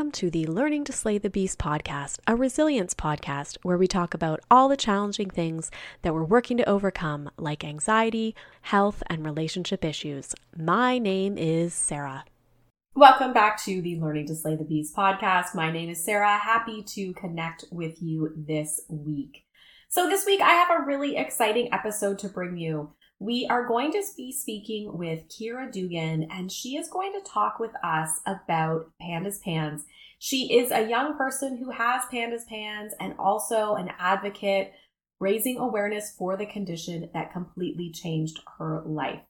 Welcome to the Learning to Slay the Beast podcast, a resilience podcast where we talk about all the challenging things that we're working to overcome, like anxiety, health, and relationship issues. My name is Sarah. Welcome back to the Learning to Slay the Beast podcast. My name is Sarah. Happy to connect with you this week. So, this week I have a really exciting episode to bring you. We are going to be speaking with Kyra Dugan, and she is going to talk with us about Pandas Pans. She is a young person who has Pandas Pans and also an advocate raising awareness for the condition that completely changed her life.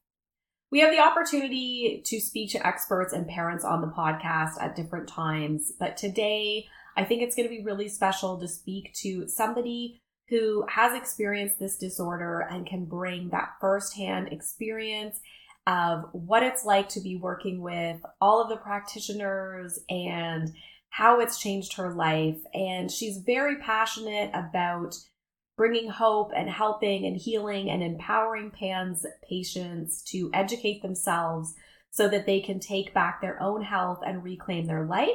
We have the opportunity to speak to experts and parents on the podcast at different times, but today I think it's going to be really special to speak to somebody who has experienced this disorder and can bring that firsthand experience of what it's like to be working with all of the practitioners and how it's changed her life. And she's very passionate about bringing hope and helping and healing and empowering PANS patients to educate themselves so that they can take back their own health and reclaim their life.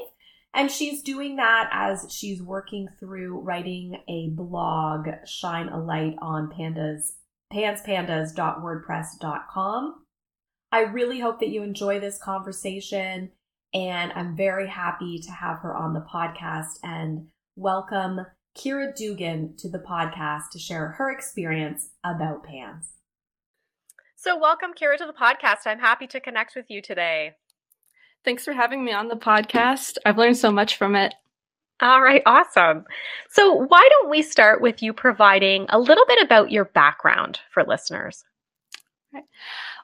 And she's doing that as she's working through writing a blog, Shine a Light on Pandas, panspandas.wordpress.com. I really hope that you enjoy this conversation, and I'm very happy to have her on the podcast and welcome Kyra Dugan to the podcast to share her experience about PANS. So, welcome, Kyra, to the podcast. I'm happy to connect with you today. Thanks for having me on the podcast. I've learned so much from it. All right, awesome. So, why don't we start with you providing a little bit about your background for listeners?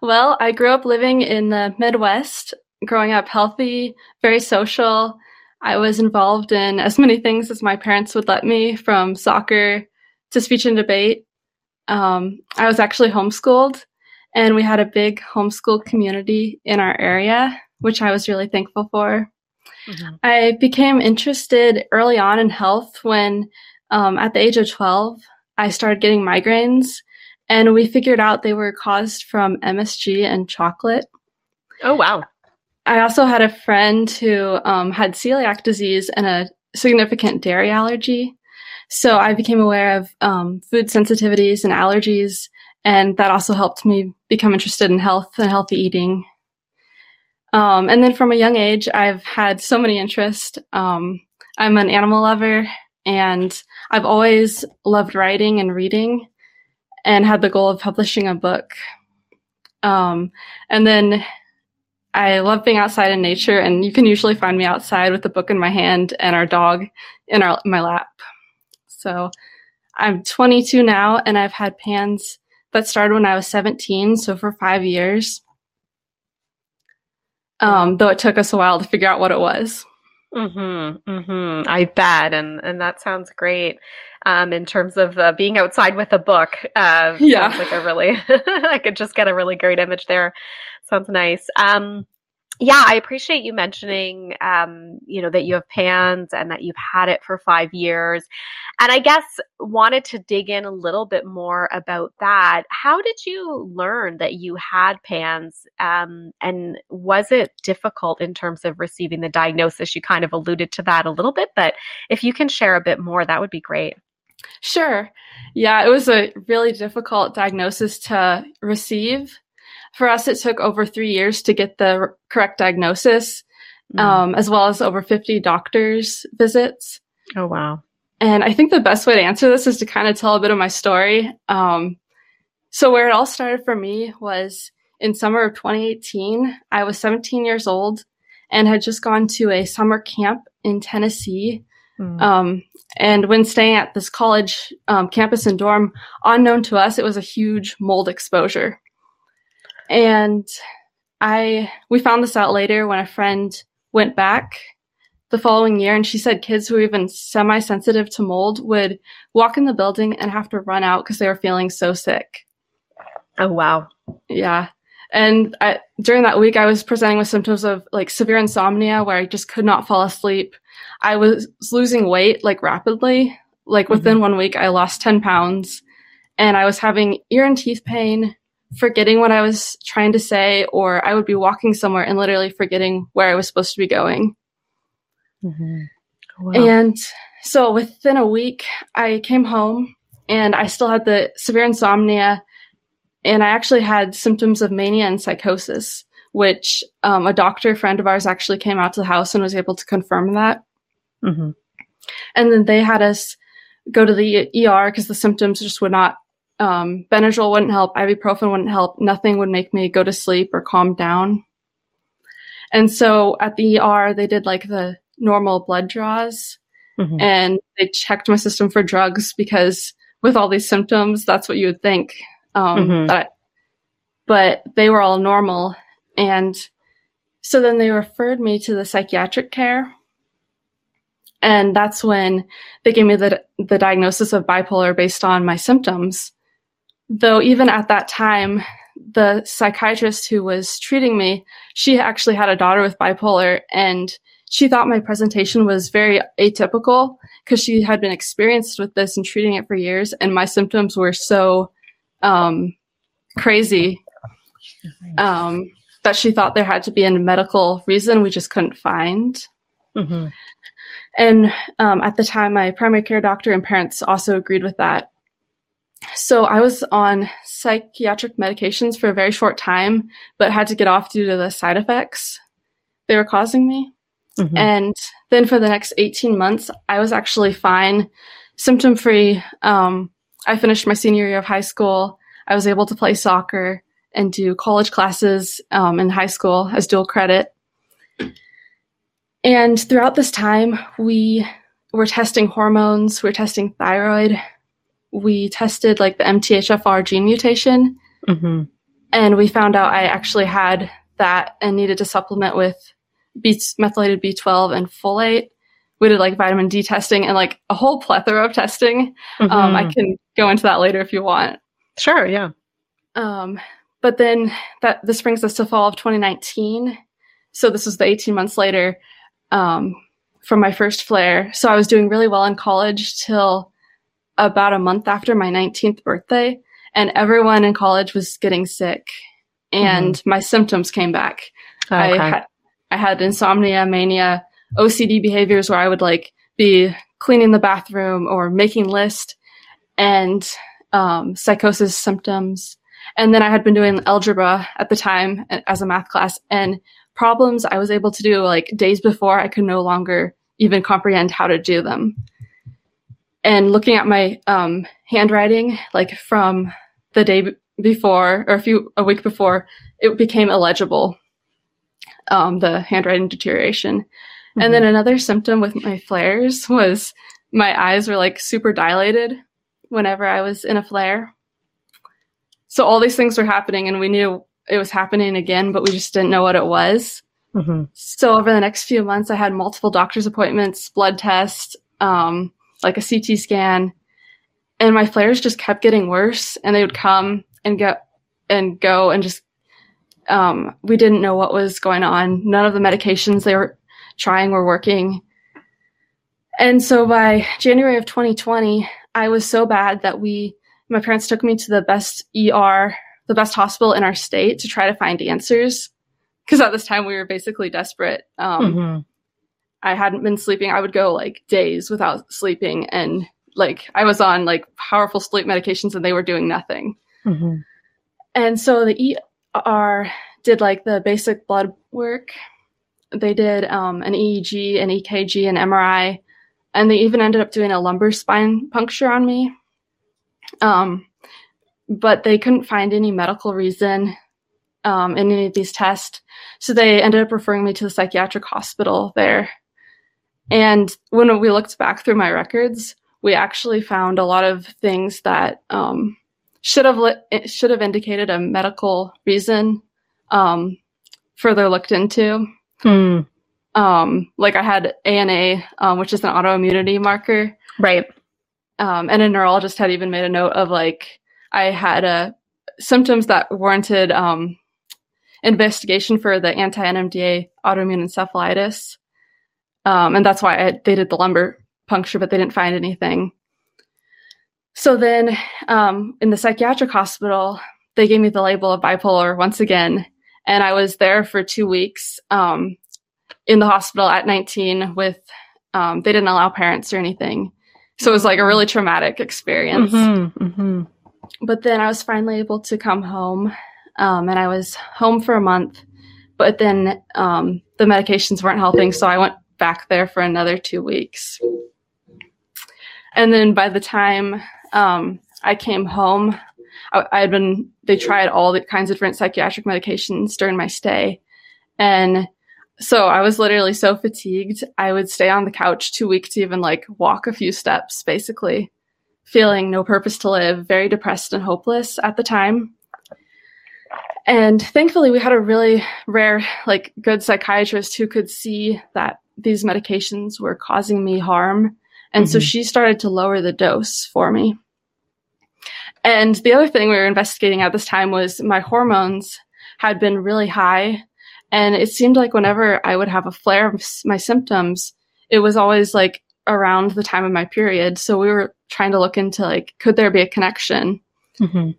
Well, I grew up living in the Midwest, growing up healthy, very social. I was involved in as many things as my parents would let me, from soccer to speech and debate. Um, I was actually homeschooled, and we had a big homeschool community in our area which I was really thankful for. Mm-hmm. I became interested early on in health when, um, at the age of 12, I started getting migraines, and we figured out they were caused from MSG and chocolate. Oh, wow. I also had a friend who um, had celiac disease and a significant dairy allergy. So I became aware of um, food sensitivities and allergies, and that also helped me become interested in health and healthy eating. Um, and then from a young age, I've had so many interests. Um, I'm an animal lover and I've always loved writing and reading and had the goal of publishing a book. Um, and then I love being outside in nature and you can usually find me outside with a book in my hand and our dog in our, my lap. So I'm 22 now and I've had pans that started when I was 17. So for five years um, though it took us a while to figure out what it was. Mm-hmm. Mm-hmm. I bet, and and that sounds great. Um, in terms of uh, being outside with a book, uh, yeah, like a really, I could just get a really great image there. Sounds nice. Um, yeah, I appreciate you mentioning, um, you know, that you have PANS and that you've had it for five years. And I guess wanted to dig in a little bit more about that. How did you learn that you had PANS? Um, and was it difficult in terms of receiving the diagnosis? You kind of alluded to that a little bit, but if you can share a bit more, that would be great. Sure. Yeah, it was a really difficult diagnosis to receive for us, it took over three years to get the correct diagnosis, mm. um, as well as over 50 doctors' visits. Oh, wow. And I think the best way to answer this is to kind of tell a bit of my story. Um, so, where it all started for me was in summer of 2018. I was 17 years old and had just gone to a summer camp in Tennessee. Mm. Um, and when staying at this college um, campus and dorm, unknown to us, it was a huge mold exposure. And I we found this out later when a friend went back the following year and she said kids who were even semi-sensitive to mold would walk in the building and have to run out because they were feeling so sick. Oh wow. Yeah. And I, during that week, I was presenting with symptoms of like severe insomnia where I just could not fall asleep. I was losing weight like rapidly. Like within mm-hmm. one week, I lost 10 pounds and I was having ear and teeth pain, forgetting what I was trying to say, or I would be walking somewhere and literally forgetting where I was supposed to be going. Mm-hmm. Wow. And so within a week, I came home and I still had the severe insomnia. And I actually had symptoms of mania and psychosis, which um, a doctor friend of ours actually came out to the house and was able to confirm that. Mm-hmm. And then they had us go to the ER because the symptoms just would not. Um, Benadryl wouldn't help. Ibuprofen wouldn't help. Nothing would make me go to sleep or calm down. And so at the ER, they did like the normal blood draws mm-hmm. and they checked my system for drugs because with all these symptoms, that's what you would think. Um, mm-hmm. but they were all normal. And so then they referred me to the psychiatric care and that's when they gave me the, the diagnosis of bipolar based on my symptoms. Though even at that time, the psychiatrist who was treating me, she actually had a daughter with bipolar and she thought my presentation was very atypical because she had been experienced with this and treating it for years. And my symptoms were so um, crazy um, that she thought there had to be a medical reason we just couldn't find. Mm-hmm. And um, at the time, my primary care doctor and parents also agreed with that. So I was on psychiatric medications for a very short time, but had to get off due to the side effects they were causing me. Mm-hmm. And then for the next 18 months, I was actually fine, symptom free. Um, I finished my senior year of high school. I was able to play soccer and do college classes um, in high school as dual credit. And throughout this time, we were testing hormones, we were testing thyroid, we tested like the MTHFR gene mutation, mm-hmm. and we found out I actually had that and needed to supplement with B- methylated B12 and folate. We did like vitamin D testing and like a whole plethora of testing. Mm-hmm. Um, I can go into that later if you want. Sure, yeah. Um, but then that this brings us to fall of 2019. So this was the 18 months later um, from my first flare. So I was doing really well in college till about a month after my 19th birthday, and everyone in college was getting sick, and mm-hmm. my symptoms came back. okay. I had I had insomnia, mania, OCD behaviors where I would like be cleaning the bathroom or making list, and um, psychosis symptoms. And then I had been doing algebra at the time as a math class, and problems I was able to do like days before I could no longer even comprehend how to do them. And looking at my um, handwriting, like from the day before or a few a week before, it became illegible. Um, the handwriting deterioration. Mm-hmm. And then another symptom with my flares was my eyes were like super dilated whenever I was in a flare. So all these things were happening, and we knew it was happening again, but we just didn't know what it was. Mm-hmm. So over the next few months, I had multiple doctor's appointments, blood tests, um, like a CT scan, and my flares just kept getting worse. And they would come and go and go, and just um, we didn't know what was going on. None of the medications they were trying were working. And so by January of 2020, I was so bad that we, my parents took me to the best ER the best hospital in our state to try to find answers. Because at this time we were basically desperate. Um, mm-hmm. I hadn't been sleeping. I would go like days without sleeping, and like I was on like powerful sleep medications, and they were doing nothing. Mm-hmm. And so the ER did like the basic blood work. They did um, an EEG, an EKG, an MRI, and they even ended up doing a lumbar spine puncture on me. Um, but they couldn't find any medical reason um, in any of these tests. So they ended up referring me to the psychiatric hospital there. And when we looked back through my records, we actually found a lot of things that um, should have li- should have indicated a medical reason um, further looked into. Hmm. Um, like I had ANA, um, which is an autoimmunity marker, right? Um, and a neurologist had even made a note of like I had uh, symptoms that warranted um, investigation for the anti-NMDA autoimmune encephalitis, um, and that's why I, they did the lumbar puncture, but they didn't find anything. So then, um, in the psychiatric hospital, they gave me the label of bipolar once again, and I was there for two weeks. Um, in the hospital at 19 with, um, they didn't allow parents or anything. So it was like a really traumatic experience. Mm-hmm, mm-hmm. But then I was finally able to come home, um, and I was home for a month. But then um, the medications weren't helping, so I went back there for another two weeks. And then by the time um, I came home, I, I, had been, they tried all the kinds of different psychiatric medications during my stay. And so I was literally so fatigued. I would stay on the couch too weak to even like walk a few steps, basically, feeling no purpose to live, very depressed and hopeless at the time. And thankfully, we had a really rare, like, good psychiatrist who could see that these medications were causing me harm. And mm-hmm. so she started to lower the dose for me. And the other thing we were investigating at this time was my hormones had been really high. And it seemed like whenever I would have a flare of my symptoms, it was always like around the time of my period. So we were trying to look into like, could there be a connection? Mm-hmm.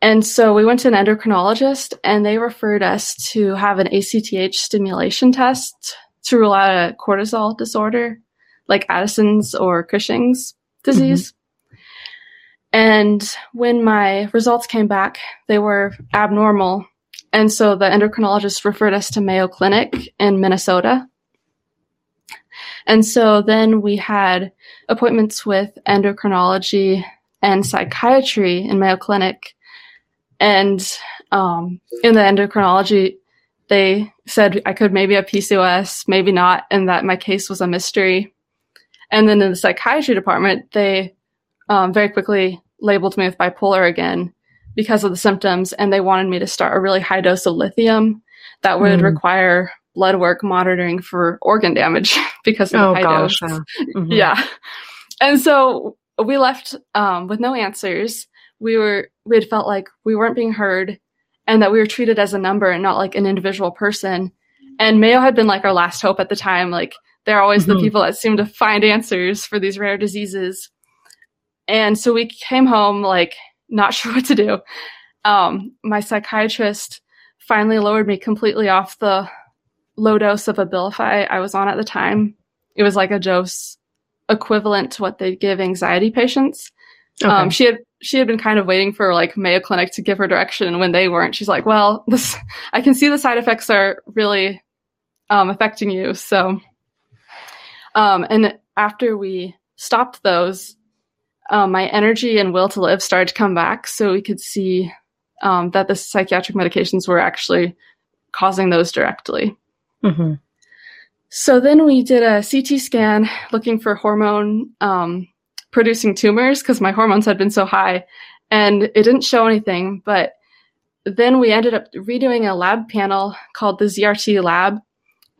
And so we went to an endocrinologist and they referred us to have an ACTH stimulation test to rule out a cortisol disorder like Addison's or Cushing's disease. Mm-hmm. And when my results came back, they were abnormal. And so the endocrinologist referred us to Mayo Clinic in Minnesota. And so then we had appointments with endocrinology and psychiatry in Mayo Clinic. And um, in the endocrinology, they said I could maybe have PCOS, maybe not, and that my case was a mystery. And then in the psychiatry department, they um, very quickly labeled me with bipolar again because of the symptoms, and they wanted me to start a really high dose of lithium that would mm. require blood work monitoring for organ damage because of oh, the high gosh, dose. Yeah. Mm-hmm. yeah. And so we left um, with no answers. We were we had felt like we weren't being heard and that we were treated as a number and not like an individual person. And Mayo had been like our last hope at the time. Like they're always mm-hmm. the people that seem to find answers for these rare diseases. And so we came home like not sure what to do. Um, my psychiatrist finally lowered me completely off the low dose of Abilify I was on at the time. It was like a dose equivalent to what they give anxiety patients. Okay. Um, she had she had been kind of waiting for like Mayo Clinic to give her direction when they weren't. She's like, "Well, this I can see the side effects are really um, affecting you." So um, and after we stopped those, um, my energy and will to live started to come back. So we could see um, that the psychiatric medications were actually causing those directly. Mm-hmm. So then we did a CT scan looking for hormone um, producing tumors because my hormones had been so high and it didn't show anything. But then we ended up redoing a lab panel called the ZRT lab.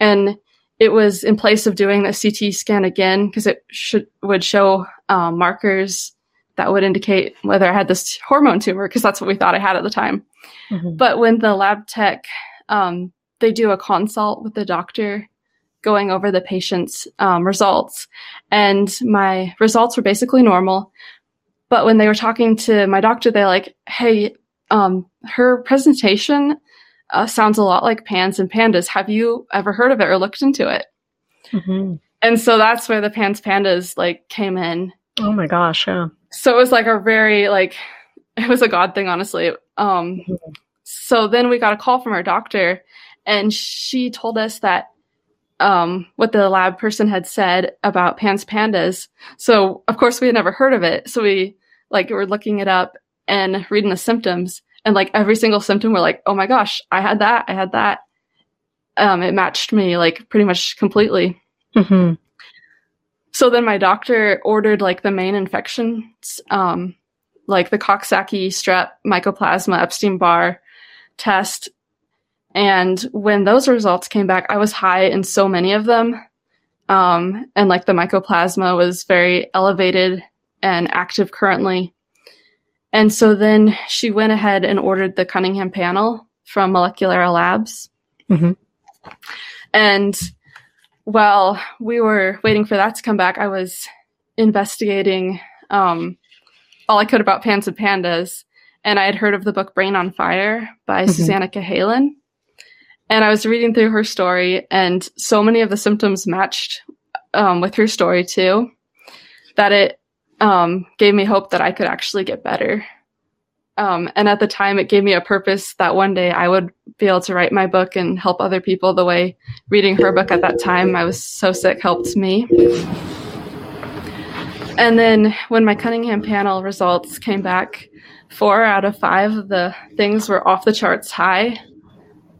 And it was in place of doing the CT scan again because it should would show um, markers that would indicate whether I had this hormone tumor because that's what we thought I had at the time. Mm-hmm. But when the lab tech um, they do a consult with the doctor going over the patient's um, results, and my results were basically normal. But when they were talking to my doctor, they're like, "Hey, um, her presentation uh, sounds a lot like Pans and Pandas. Have you ever heard of it or looked into it? Mm-hmm. And so that's where the Pans Pandas like came in. Oh my gosh, yeah. So it was like a very like it was a god thing, honestly. Um, mm-hmm. So then we got a call from our doctor, and she told us that um, what the lab person had said about Pans Pandas. So of course we had never heard of it. So we like were looking it up and reading the symptoms and like every single symptom we're like oh my gosh i had that i had that. Um, it matched me like pretty much completely. Mm-hmm. so then my doctor ordered like the main infections um, like the coxsackie strep mycoplasma epstein-barr test. And when those results came back i was high in so many of them. Um, and like the mycoplasma was very elevated and active currently and so then she went ahead and ordered the Cunningham panel from Moleculera Labs. Mm-hmm. And while we were waiting for that to come back, I was investigating um, all I could about pans and pandas. And I had heard of the book Brain on Fire by mm-hmm. Susannah Cahalan. And I was reading through her story, and so many of the symptoms matched um, with her story too, that it um, gave me hope that I could actually get better. Um, and at the time, it gave me a purpose that one day I would be able to write my book and help other people the way reading her book at that time, I was so sick, helped me. And then when my Cunningham panel results came back, four out of five of the things were off the charts high.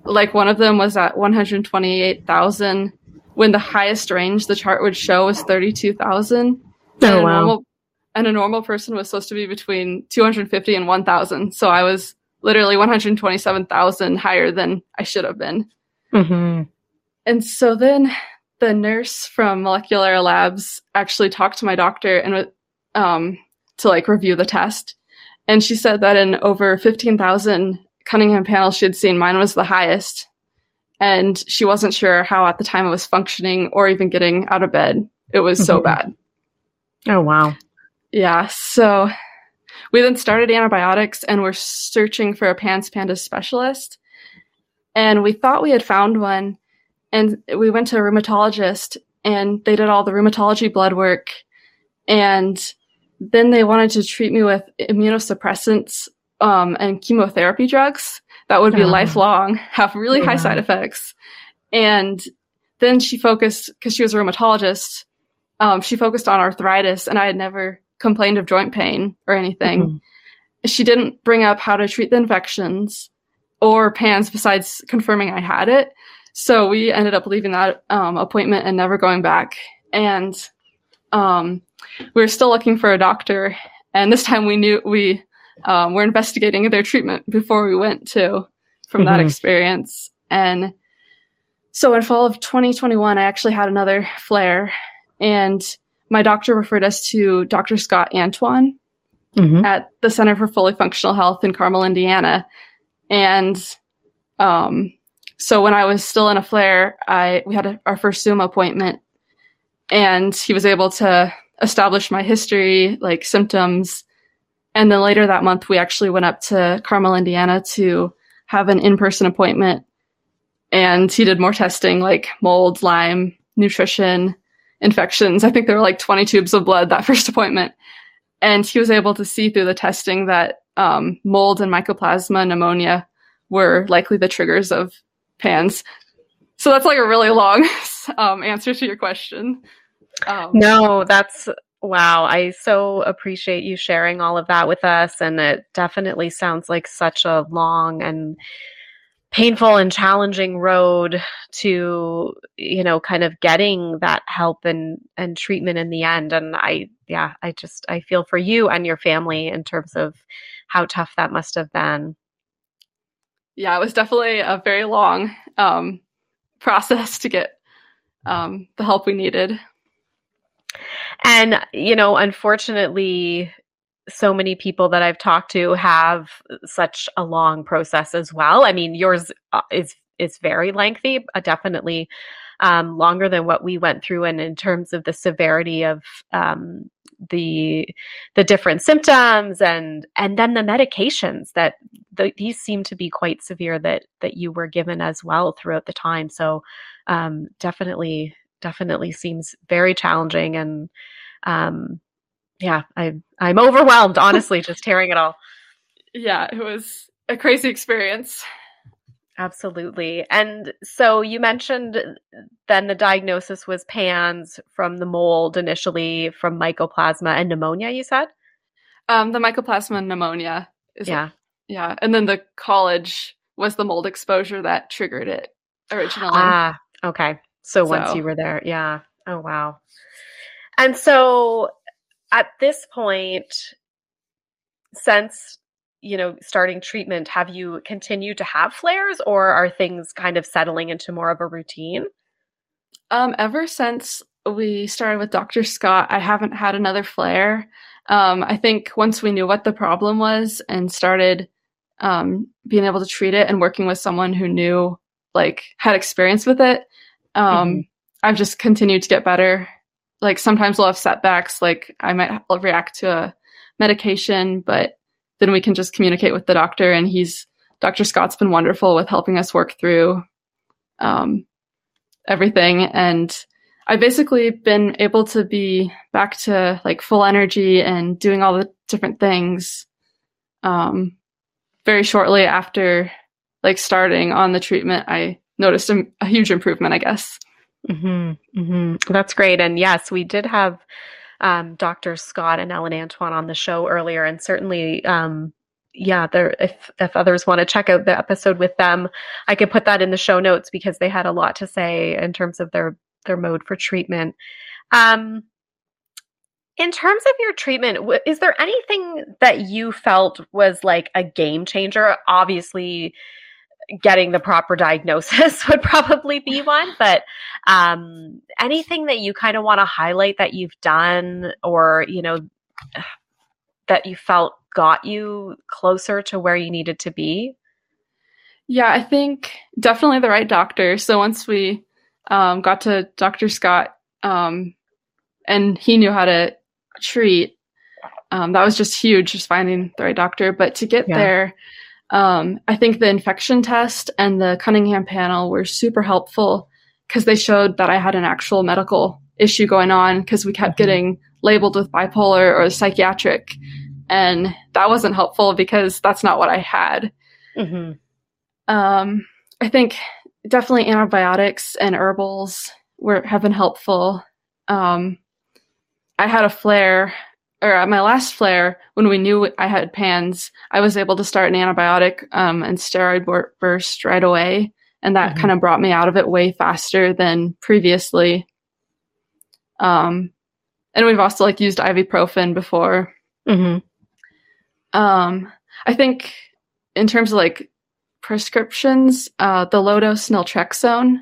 Like one of them was at 128,000 when the highest range the chart would show was 32,000. Oh, wow. Normal, and a normal person was supposed to be between 250 and 1000 so i was literally 127000 higher than i should have been. Mm-hmm. and so then the nurse from Moleculera Labs actually talked to my doctor and um, to like review the test. And she said that in over 15000 cunningham panels she had seen mine was the highest. And she wasn't sure how at the time it was functioning or even getting out of bed. It was mm-hmm. so bad. Oh wow yeah. So we then started antibiotics and we're searching for a PANS panda specialist. And we thought we had found one. And we went to a rheumatologist and they did all the rheumatology blood work. And then they wanted to treat me with immunosuppressants um, and chemotherapy drugs that would be oh. lifelong, have really yeah. high side effects. And then she focused, because she was a rheumatologist, um, she focused on arthritis, and I had never complained of joint pain or anything. Mm-hmm. She didn't bring up how to treat the infections or PANS besides confirming I had it. So we ended up leaving that um, appointment and never going back. And um, we were still looking for a doctor. And this time we knew we um, were investigating their treatment before we went to from mm-hmm. that experience. And so in fall of 2021, I actually had another flare. And my doctor referred us to Dr. Scott Antoine mm-hmm. at the Center for Fully Functional Health in Carmel, Indiana. And um, so when I was still in a flare, I we had a, our first Zoom appointment, and he was able to establish my history, like symptoms. And then later that month, we actually went up to Carmel, Indiana to have an in person appointment. And he did more testing like mold, Lyme, nutrition, infections. I think there were like 20 tubes of blood that first appointment. And he was able to see through the testing that um, mold and mycoplasma pneumonia were likely the triggers of PANS. So that's like a really long um, answer to your question. Um, no, that's wow. I so appreciate you sharing all of that with us. And it definitely sounds like such a long and painful and challenging road to you know kind of getting that help and and treatment in the end. And i yeah i just i feel for you and your family in terms of how tough that must have been. Yeah it was definitely a very long um, process to get um, the help we needed. And you know unfortunately so many people that I've talked to have such a long process as well. I mean, yours uh, is is very lengthy, uh, definitely um, longer than what we went through, and in terms of the severity of um, the the different symptoms and and then the medications that the, these seem to be quite severe that that you were given as well throughout the time. So um, definitely definitely seems very challenging and um, yeah, I'm I'm overwhelmed, honestly, just hearing it all. Yeah, it was a crazy experience. Absolutely. And so you mentioned then the diagnosis was PANS from the mold initially from mycoplasma and pneumonia, you said? Um, the mycoplasma and pneumonia. yeah. yeah. And then the college was the mold exposure that triggered it originally. Ah, okay. So, so once you were there, yeah. Oh, wow. And so at this point, since you know starting treatment, have you continued to have flares, or are things kind of settling into more of a routine? Um, ever since we started with Dr. Scott, I haven't had another flare. Um, I think once we knew what the problem was and started um, being able to treat it and working with someone who knew, like, had experience with it, um, mm-hmm. I've just continued to get better like sometimes we'll have setbacks like i might react to a medication but then we can just communicate with the doctor and he's dr scott's been wonderful with helping us work through um, everything. And I've basically been able to be back to like full energy and doing all the different things um, very shortly after like starting on the treatment. I noticed a, a huge improvement, I guess. Mm-hmm, mm-hmm. That's great. And yes, we did have um, Dr. Scott and Ellen Antoine on the show earlier, and certainly, um, yeah, there. If if others want to check out the episode with them, I could put that in the show notes because they had a lot to say in terms of their their mode for treatment. Um, in terms of your treatment, is there anything that you felt was like a game changer? Obviously, getting the proper diagnosis would probably be one, but um, anything that you kind of want to highlight that you've done or, you know, that you felt got you closer to where you needed to be? Yeah, I think definitely the right doctor. So once we um, got to Dr. Scott um, and he knew how to treat, um, that was just huge, just finding the right doctor. But to get yeah. there, um, I think the infection test and the Cunningham panel were super helpful because they showed that I had an actual medical issue going on because we kept mm-hmm. getting labeled with bipolar or psychiatric. And that wasn't helpful because that's not what I had. Mm-hmm. Um, I think definitely antibiotics and herbals were have been helpful. Um, I had a flare or at my last flare, when we knew I had PANS, I was able to start an antibiotic um, and steroid burst right away. And that mm-hmm. kind of brought me out of it way faster than previously. Um, and we've also like used ibuprofen before. Mm-hmm. Um, I think in terms of like prescriptions, uh, the low dose naltrexone,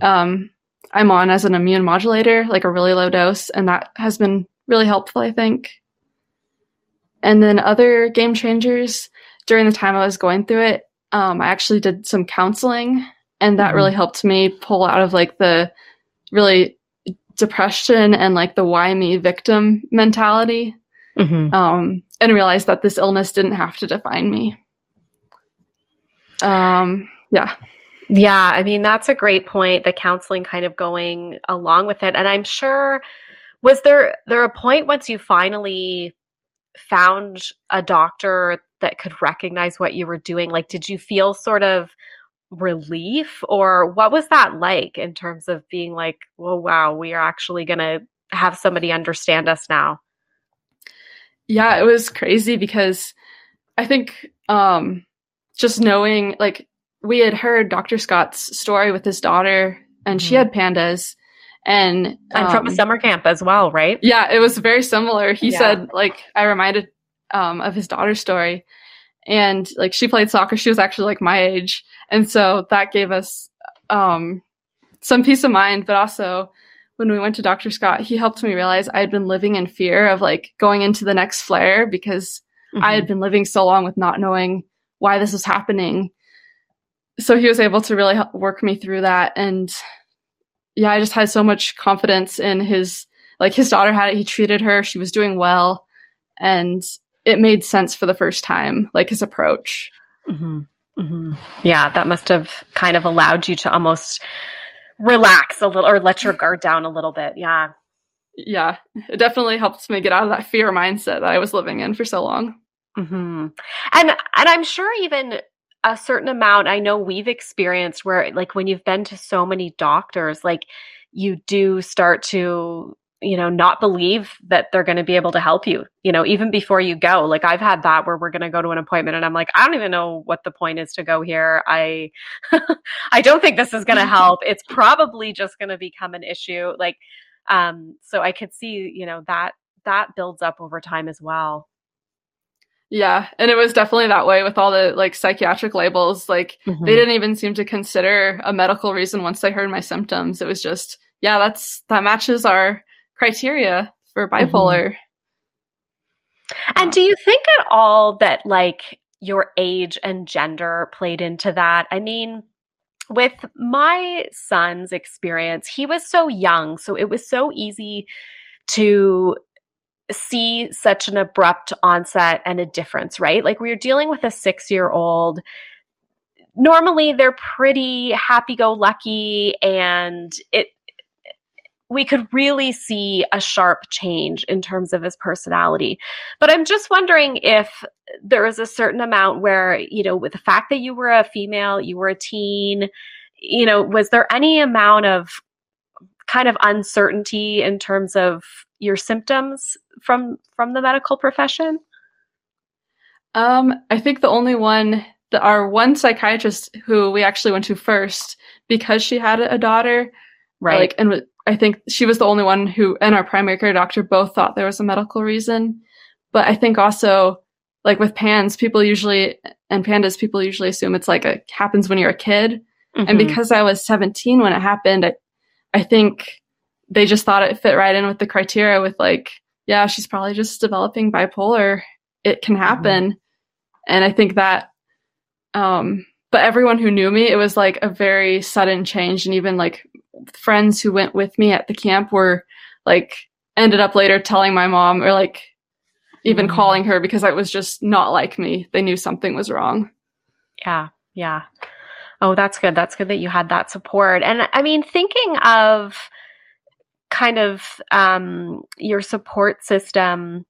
um, I'm on as an immune modulator, like a really low dose, and that has been really helpful, I think. And then other game changers during the time I was going through it, um, I actually did some counseling, and that mm-hmm. really helped me pull out of like the really depression and like the why me victim mentality, mm-hmm. um, and realize that this illness didn't have to define me. Um, yeah. Yeah, I mean that's a great point. The counseling kind of going along with it, and I'm sure was there there a point once you finally found a doctor that could recognize what you were doing? Like, did you feel sort of relief, or what was that like in terms of being like, "Well, wow, we are actually going to have somebody understand us now"? Yeah, it was crazy because I think um, just knowing, like, we had heard Dr. Scott's story with his daughter, and mm-hmm. she had pandas and um, and from a um, summer camp as well, right? Yeah, it was very similar. He yeah. said like I reminded um, of his daughter's story, and like she played soccer. She was actually like my age, and so that gave us um, some peace of mind. But also, when we went to Dr. Scott, he helped me realize I had been living in fear of like going into the next flare because mm-hmm. I had been living so long with not knowing why this was happening. So he was able to really help work me through that and yeah, I just had so much confidence in his like his daughter had it, he treated her, she was doing well, and it made sense for the first time, like his approach. Mm-hmm. Mm-hmm. Yeah, that must have kind of allowed you to almost relax a little or let your guard down a little bit. Yeah. Yeah, it definitely helps me get out of that fear mindset that I was living in for so long. Mm-hmm. And and I'm sure even a certain amount I know we've experienced where like when you've been to so many doctors like you do start to you know not believe that they're going to be able to help you you know even before you go. Like i've had that where we're going to go to an appointment and i'm like i don't even know what the point is to go here. I i don't think this is going to help. It's probably just going to become an issue. Like um so i could see you know that that builds up over time as well yeah, and it was definitely that way with all the like psychiatric labels. Like mm-hmm. they didn't even seem to consider a medical reason once they heard my symptoms. It was just, yeah, that's that matches our criteria for mm-hmm. bipolar. Mm-hmm. And do you think at all that like your age and gender played into that? I mean, with my son's experience, he was so young, so it was so easy to see such an abrupt onset and a difference, right? Like we are dealing with a six year old normally they're pretty happy go lucky and it we could really see a sharp change in terms of his personality. But I'm just wondering if there is a certain amount where, you know, with the fact that you were a female, you were a teen, you know, was there any amount of kind of uncertainty in terms of your symptoms from from the medical profession? Um, I think the only one that our one psychiatrist who we actually went to first because she had a daughter, right? Like, and I think she was the only one who and our primary care doctor both thought there was a medical reason. But I think also like with pans, people usually and pandas, people usually assume it's like it happens when you're a kid. Mm-hmm. And because I was 17 when it happened, I, I think they just thought it fit right in with the criteria with like, yeah, she's probably just developing bipolar. It can mm-hmm. happen. Mm-hmm. And I think that um but everyone who knew me, it was like a very sudden change and even like friends who went with me at the camp were like ended up later telling my mom or like even mm-hmm. calling her because it was just not like me. They knew something was wrong. Yeah, yeah. Oh, that's good. That's good that you had that support. And I mean, thinking of kind of um, your support system,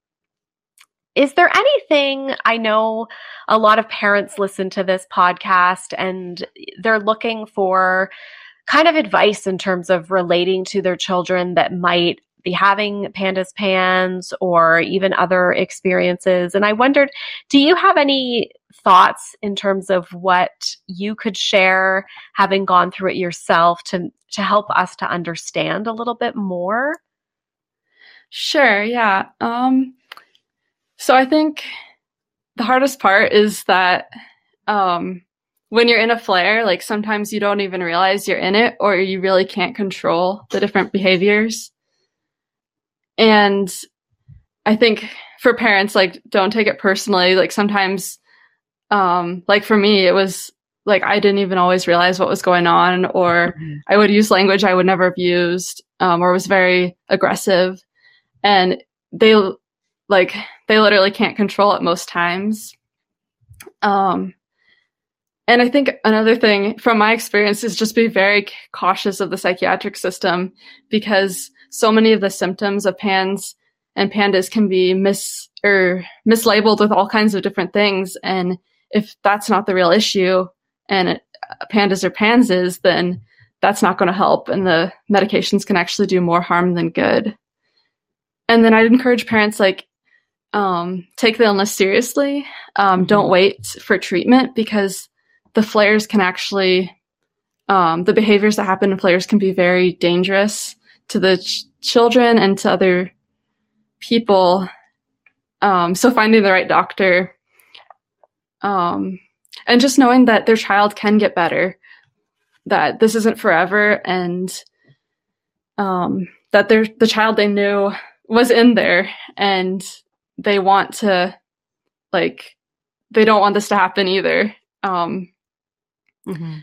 is there anything I know a lot of parents listen to this podcast and they're looking for kind of advice in terms of relating to their children that might be having pandas pans or even other experiences. And I wondered, do you have any thoughts in terms of what you could share having gone through it yourself to to help us to understand a little bit more? Sure, yeah. Um so I think the hardest part is that um when you're in a flare, like sometimes you don't even realize you're in it or you really can't control the different behaviors. And I think for parents, like, don't take it personally. Like sometimes, um, like for me, it was like I didn't even always realize what was going on, or mm-hmm. I would use language I would never have used, um, or was very aggressive. And they like they literally can't control it most times. Um, and I think another thing from my experience is just be very cautious of the psychiatric system because so many of the symptoms of PANS and PANDAS can be mis or mislabeled with all kinds of different things. And if that's not the real issue and PANDAS or PANS is, then that's not going to help. And the medications can actually do more harm than good. And then I'd encourage parents like, um, take the illness seriously. Um, mm-hmm. Don't wait for treatment because the flares can actually um, the behaviors that happen in flares can be very dangerous to the ch- children and to other people. Um, so finding the right doctor, um, and just knowing that their child can get better, that this isn't forever, and um, that their the child they knew was in there, and they want to, like, they don't want this to happen either. Um, Mm-hmm.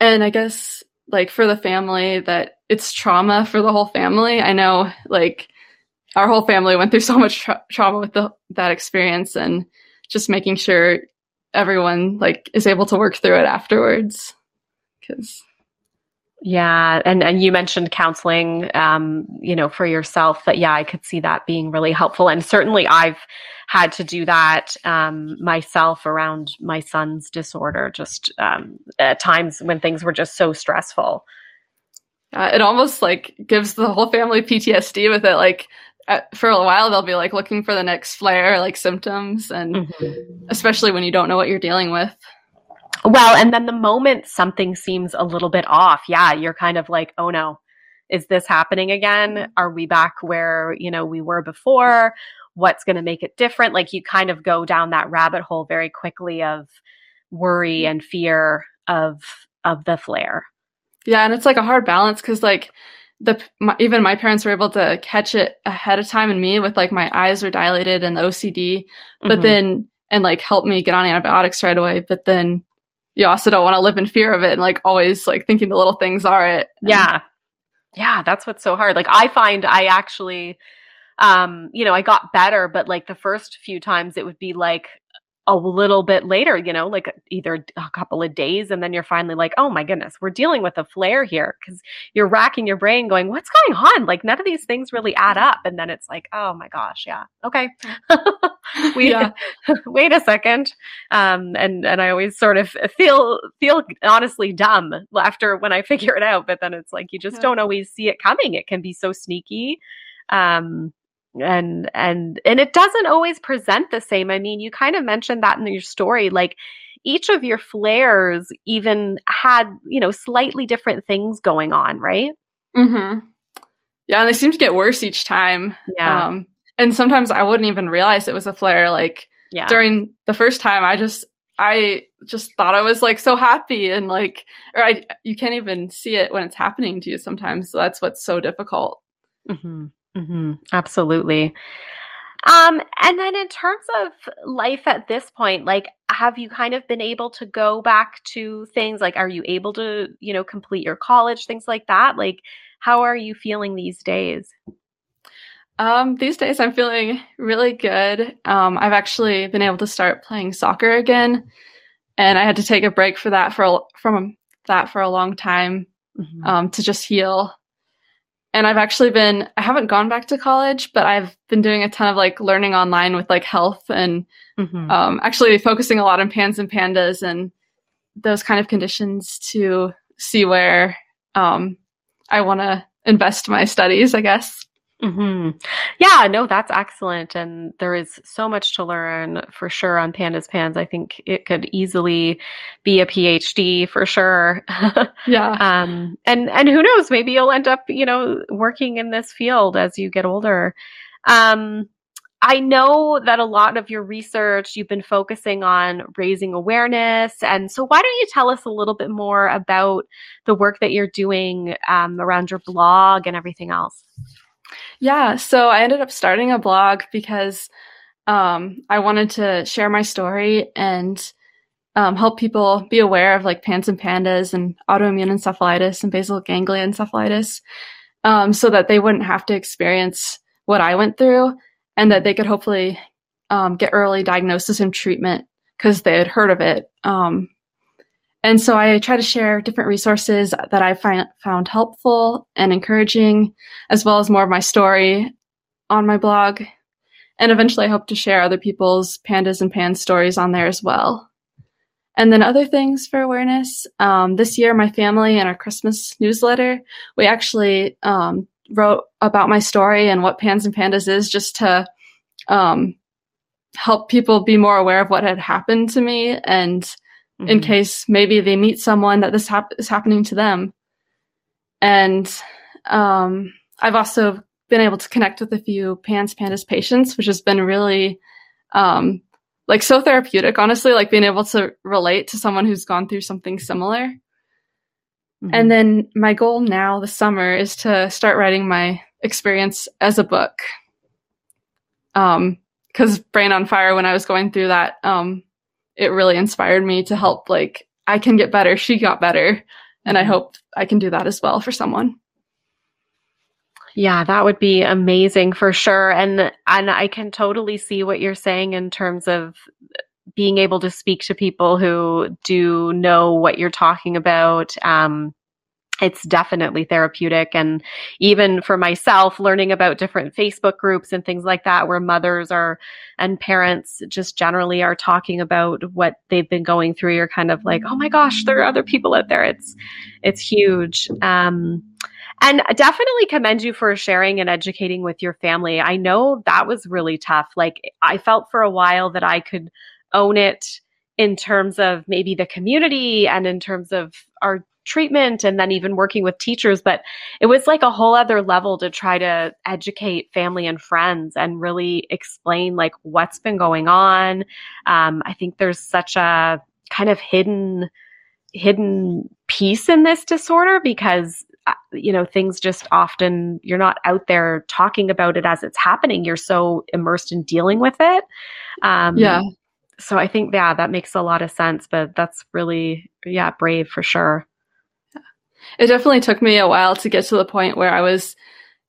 And I guess like for the family that it's trauma for the whole family. I know like our whole family went through so much tra- trauma with the, that experience and just making sure everyone like is able to work through it afterwards because yeah, and and you mentioned counseling, um, you know, for yourself. That yeah, I could see that being really helpful, and certainly I've had to do that um, myself around my son's disorder. Just um, at times when things were just so stressful. Uh, it almost like gives the whole family PTSD with it. Like at, for a while, they'll be like looking for the next flare, like symptoms, and mm-hmm. especially when you don't know what you're dealing with. Well, and then the moment something seems a little bit off, yeah, you're kind of like, oh no, is this happening again? Are we back where, you know, we were before? What's going to make it different? Like you kind of go down that rabbit hole very quickly of worry and fear of of the flare. Yeah, and it's like a hard balance cuz like the my, even my parents were able to catch it ahead of time and me with like my eyes were dilated and the OCD, but mm-hmm. then and like help me get on antibiotics right away, but then you also don't want to live in fear of it and like always like thinking the little things are it. yeah. Yeah, that's what's so hard. Like I find I actually um, you know, I got better, but like the first few times it would be like a little bit later, you know, like either a couple of days, and then you're finally like, oh my goodness, we're dealing with a flare here because you're racking your brain going, what's going on? Like none of these things really add up. And then it's like, oh my gosh, yeah, okay. we yeah. wait a second. Um, and and I always sort of feel feel honestly dumb after when I figure it out, but then it's like you just yeah. don't always see it coming. It can be so sneaky. Um, and and and it doesn't always present the same. I mean you kind of mentioned that in your story like each of your flares even had you know slightly different things going on right? Mm-hmm. Yeah and they seem to get worse each time. Yeah. Um, and sometimes i wouldn't even realize it was a flare like yeah. during the first time i just i just thought i was like so happy and like or i you can't even see it when it's happening to you sometimes so that's what's so difficult. Mm-hmm. Mm-hmm. Absolutely. Um, and then in terms of life at this point, like, have you kind of been able to go back to things like, are you able to, you know, complete your college, things like that? Like, how are you feeling these days? Um, these days I'm feeling really good. Um, I've actually been able to start playing soccer again, and I had to take a break for that for from that for a long time mm-hmm. um, to just heal and I've actually been I haven't gone back to college, but I've been doing a ton of like learning online with like health and mm-hmm. um, actually focusing a lot on pans and pandas and those kind of conditions to see where um, I want to invest my studies, I guess. Mm-hmm. Yeah, no, that's excellent. And there is so much to learn for sure on Pandas Pans. I think it could easily be a PhD for sure. yeah. Um, and, and who knows, maybe you'll end up, you know, working in this field as you get older. Um, I know that a lot of your research, you've been focusing on raising awareness. And so, why don't you tell us a little bit more about the work that you're doing um, around your blog and everything else? Yeah, so I ended up starting a blog because um, I wanted to share my story and um, help people be aware of like PANS and PANDAS and autoimmune encephalitis and basal ganglia encephalitis um, so that they wouldn't have to experience what I went through and that they could hopefully um, get early diagnosis and treatment because they had heard of it. Um, and so I try to share different resources that I find found helpful and encouraging, as well as more of my story on my blog. And eventually I hope to share other people's pandas and pans stories on there as well. And then other things for awareness. Um, this year, my family in our Christmas newsletter, we actually um, wrote about my story and what Pans and Pandas is just to um, help people be more aware of what had happened to me and mm-hmm. in case maybe they meet someone that this hap- is happening to them. And um, I've also been able to connect with a few PANS Pandas patients, which has been really um, like so therapeutic, honestly, like being able to relate to someone who's gone through something similar. Mm-hmm. And then my goal now this summer is to start writing my experience as a book. Um, because Brain on Fire, when I was going through that, um, it really inspired me to help like I can get better, she got better, and I mm-hmm. hope I can do that as well for someone. Yeah, that would be amazing for sure. And and I can totally see what you're saying in terms of being able to speak to people who do know what you're talking about. Um, it's definitely therapeutic. And even for myself, learning about different Facebook groups and things like that, where mothers are and parents just generally are talking about what they've been going through, you're kind of like, oh my gosh, there are other people out there. It's it's huge. Um, and definitely commend you for sharing and educating with your family. I know that was really tough. Like I felt for a while that I could own it in terms of maybe the community and in terms of our treatment and then even working with teachers but it was like a whole other level to try to educate family and friends and really explain like what's been going on. Um, i think there's such a kind of hidden hidden piece in this disorder because uh, you know things just often you're not out there talking about it as it's happening. You're so immersed in dealing with it. Um, yeah. so i think yeah that makes a lot of sense but that's really yeah brave for sure it definitely took me a while to get to the point where I was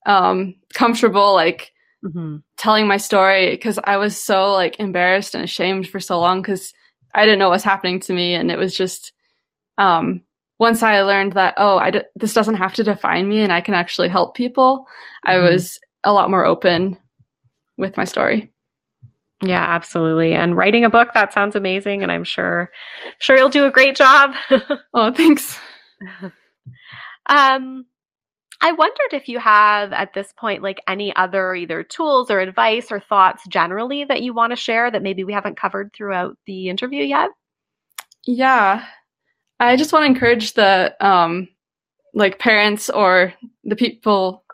um, comfortable like mm-hmm. telling my story because I was so like embarrassed and ashamed for so long because I didn't know what was happening to me. And it was just, um, once I learned that, oh, I d- this doesn't have to define me and I can actually help people, mm-hmm. I was a lot more open with my story. Yeah, absolutely. And writing a book, that sounds amazing. And I'm sure, sure you'll do a great job. oh, thanks. um, I wondered if you have at this point, like any other either tools or advice or thoughts generally that you want to share that maybe we haven't covered throughout the interview yet. Yeah. I just want to encourage the, um, like parents or the people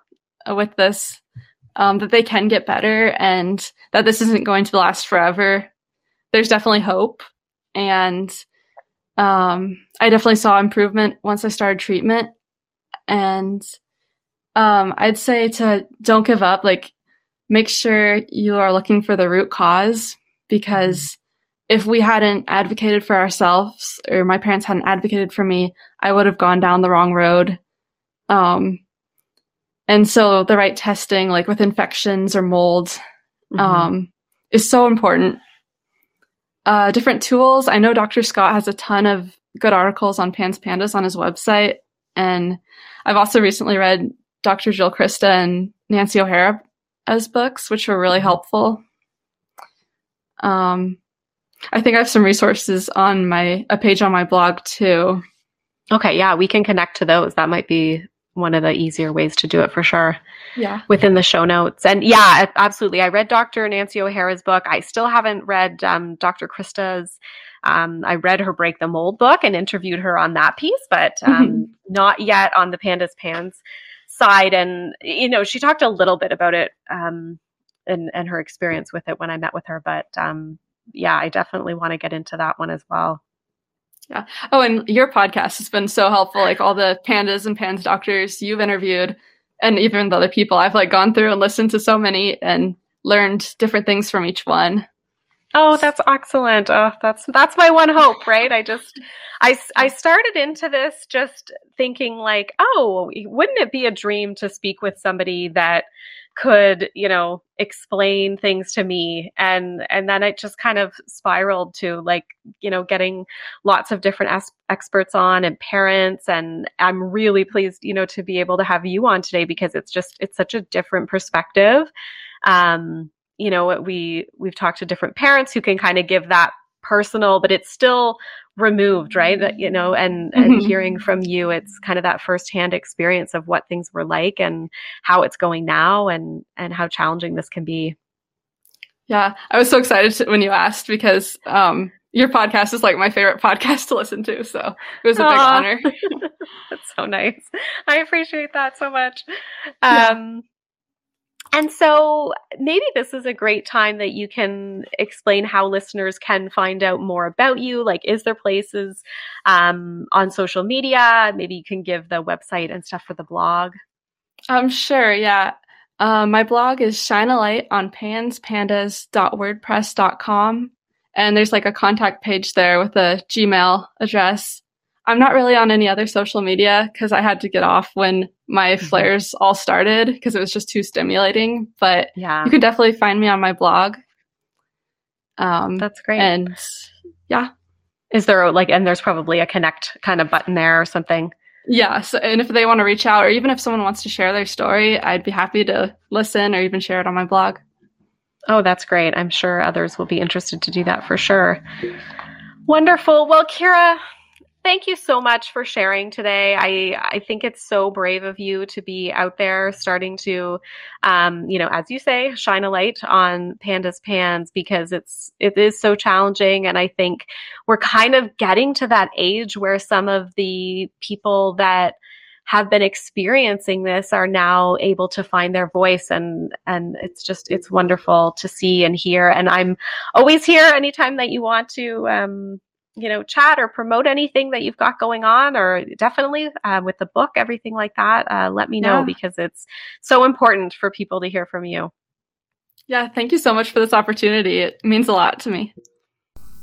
with this um, that they can get better and that this isn't going to last forever. There's definitely hope. And um, I definitely saw improvement once I started treatment. And um, I'd say to don't give up. Like, make sure you are looking for the root cause because if we hadn't advocated for ourselves or my parents hadn't advocated for me, I would have gone down the wrong road. Um, and so the right testing, like with infections or mold, mm-hmm. um, is so important. Uh, different tools. I know Dr. Scott has a ton of good articles on PANS Pandas on his website. And I've also recently read Dr. Jill Crista and Nancy O'Hara as books, which were really helpful. Um, I think I have some resources on my a page on my blog too. Okay, yeah, we can connect to those. That might be one of the easier ways to do it for sure. Yeah. Within the show notes. And yeah, absolutely. I read Dr. Nancy O'Hara's book. I still haven't read um, Dr. Crista's. Um, I read her Break the Mold book and interviewed her on that piece, but um, mm-hmm. not yet on the Pandas Pans side. And, you know, she talked a little bit about it um, and, and her experience with it when I met with her. But um, yeah, I definitely want to get into that one as well. Yeah. Oh, and your podcast has been so helpful. Like all the pandas and pans doctors you've interviewed, and even the other people, I've like gone through and listened to so many and learned different things from each one. Oh, that's excellent. Oh, that's that's my one hope, right? I just I I started into this just thinking like, oh, wouldn't it be a dream to speak with somebody that could you know explain things to me and and then it just kind of spiraled to like you know getting lots of different as- experts on and parents and i'm really pleased you know to be able to have you on today because it's just it's such a different perspective. Um you know we we've talked to different parents who can kind of give that personal but it's still removed right? That you know and and mm-hmm. hearing from you it's kind of that firsthand experience of what things were like and how it's going now and and how challenging this can be. Yeah i was so excited to, when you asked because um your podcast is like my favorite podcast to listen to so it was a Aww. big honor. That's so nice. I appreciate that so much. Um and so maybe this is a great time that you can explain how listeners can find out more about you. Like, is there places um, on social media? Maybe you can give the website and stuff for the blog. I'm um, sure, yeah. Uh, my blog is shine a light on panspandas.wordpress.com. And there's like a contact page there with a Gmail address. I'm not really on any other social media because I had to get off when my mm-hmm. flares all started because it was just too stimulating. But yeah, you can definitely find me on my blog. Um, That's great. And yeah, is there a, like, and there's probably a connect kind of button there or something. Yeah. So, and if they want to reach out, or even if someone wants to share their story, I'd be happy to listen or even share it on my blog. Oh, that's great. I'm sure others will be interested to do that for sure. Wonderful. Well, Kyra, Thank you so much for sharing today. I, I think it's so brave of you to be out there starting to, um, you know, as you say, shine a light on Pandas Pans because it's, it is so challenging. And I think we're kind of getting to that age where some of the people that have been experiencing this are now able to find their voice and and it's just it's wonderful to see and hear and i'm always here anytime that you want to um, you know, chat or promote anything that you've got going on, or definitely uh, with the book, everything like that, uh, let me know yeah. because it's so important for people to hear from you. Yeah, thank you so much for this opportunity. It means a lot to me.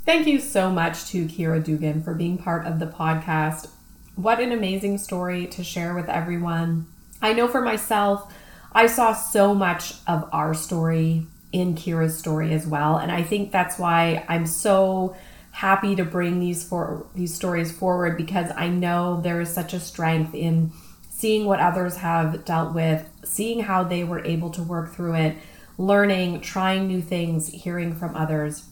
Thank you so much to Kyra Dugan for being part of the podcast. What an amazing story to share with everyone. I know for myself, I saw so much of our story in Kyra's story as well. And I think that's why I'm so happy to bring these for these stories forward because I know there is such a strength in seeing what others have dealt with, seeing how they were able to work through it, learning, trying new things, hearing from others.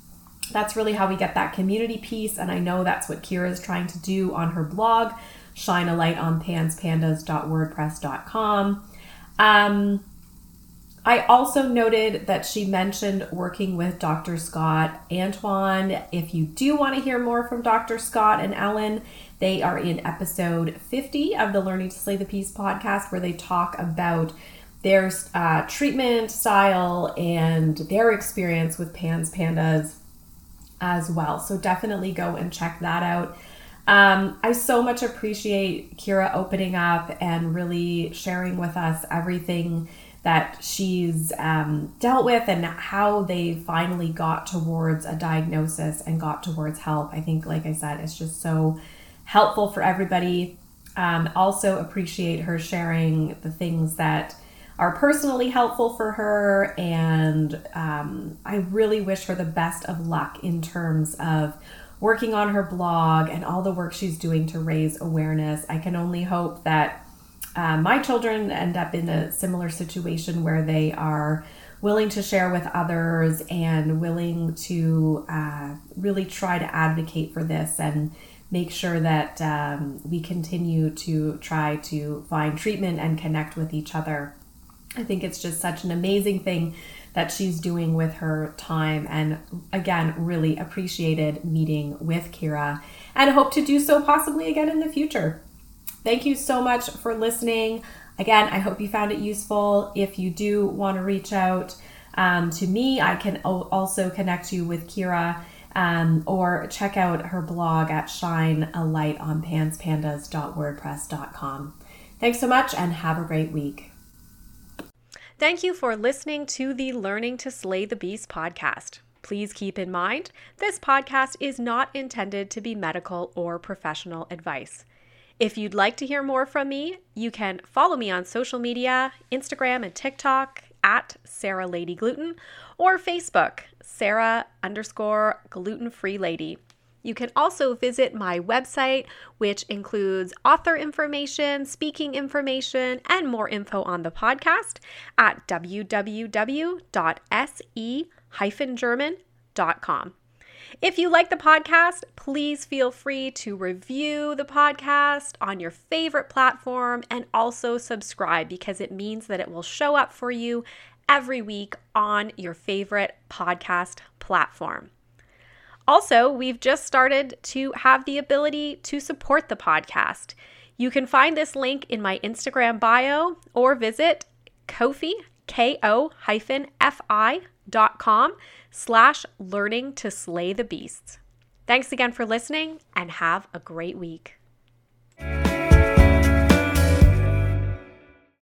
That's really how we get that community piece. And I know that's what Kyra is trying to do on her blog, shine a light on panspandas.wordpress.com. Um, I also noted that she mentioned working with Dr. Scott Antoine. If you do want to hear more from Dr. Scott and Ellen, they are in episode 50 of the Learning to Slay the Beast podcast, where they talk about their uh, treatment style and their experience with PANS pandas as well. So definitely go and check that out. Um, I so much appreciate Kyra opening up and really sharing with us everything that she's um, dealt with and how they finally got towards a diagnosis and got towards help. I think, like I said, it's just so helpful for everybody. Um, also, appreciate her sharing the things that are personally helpful for her. And um, I really wish her the best of luck in terms of working on her blog and all the work she's doing to raise awareness. I can only hope that um, my children end up in a similar situation where they are willing to share with others and willing to uh, really try to advocate for this and make sure that um, we continue to try to find treatment and connect with each other. I think it's just such an amazing thing that she's doing with her time, and again, really appreciated meeting with Kyra and hope to do so possibly again in the future. Thank you so much for listening. Again, I hope you found it useful. If you do want to reach out um, to me, I can also connect you with Kyra um, or check out her blog at shinealightonpanspandas.wordpress.com. Thanks so much and have a great week. Thank you for listening to the Learning to Slay the Beast podcast. Please keep in mind, this podcast is not intended to be medical or professional advice. If you'd like to hear more from me, you can follow me on social media Instagram and TikTok at Sarah Lady Gluten or Facebook, Sarah underscore gluten free lady. You can also visit my website, which includes author information, speaking information, and more info on the podcast at www.se-german.com. If you like the podcast, please feel free to review the podcast on your favorite platform and also subscribe because it means that it will show up for you every week on your favorite podcast platform. Also, we've just started to have the ability to support the podcast. You can find this link in my Instagram bio or visit Ko-fi, K-O-F-I dot com slash learning to slay the beasts. Thanks again for listening and have a great week.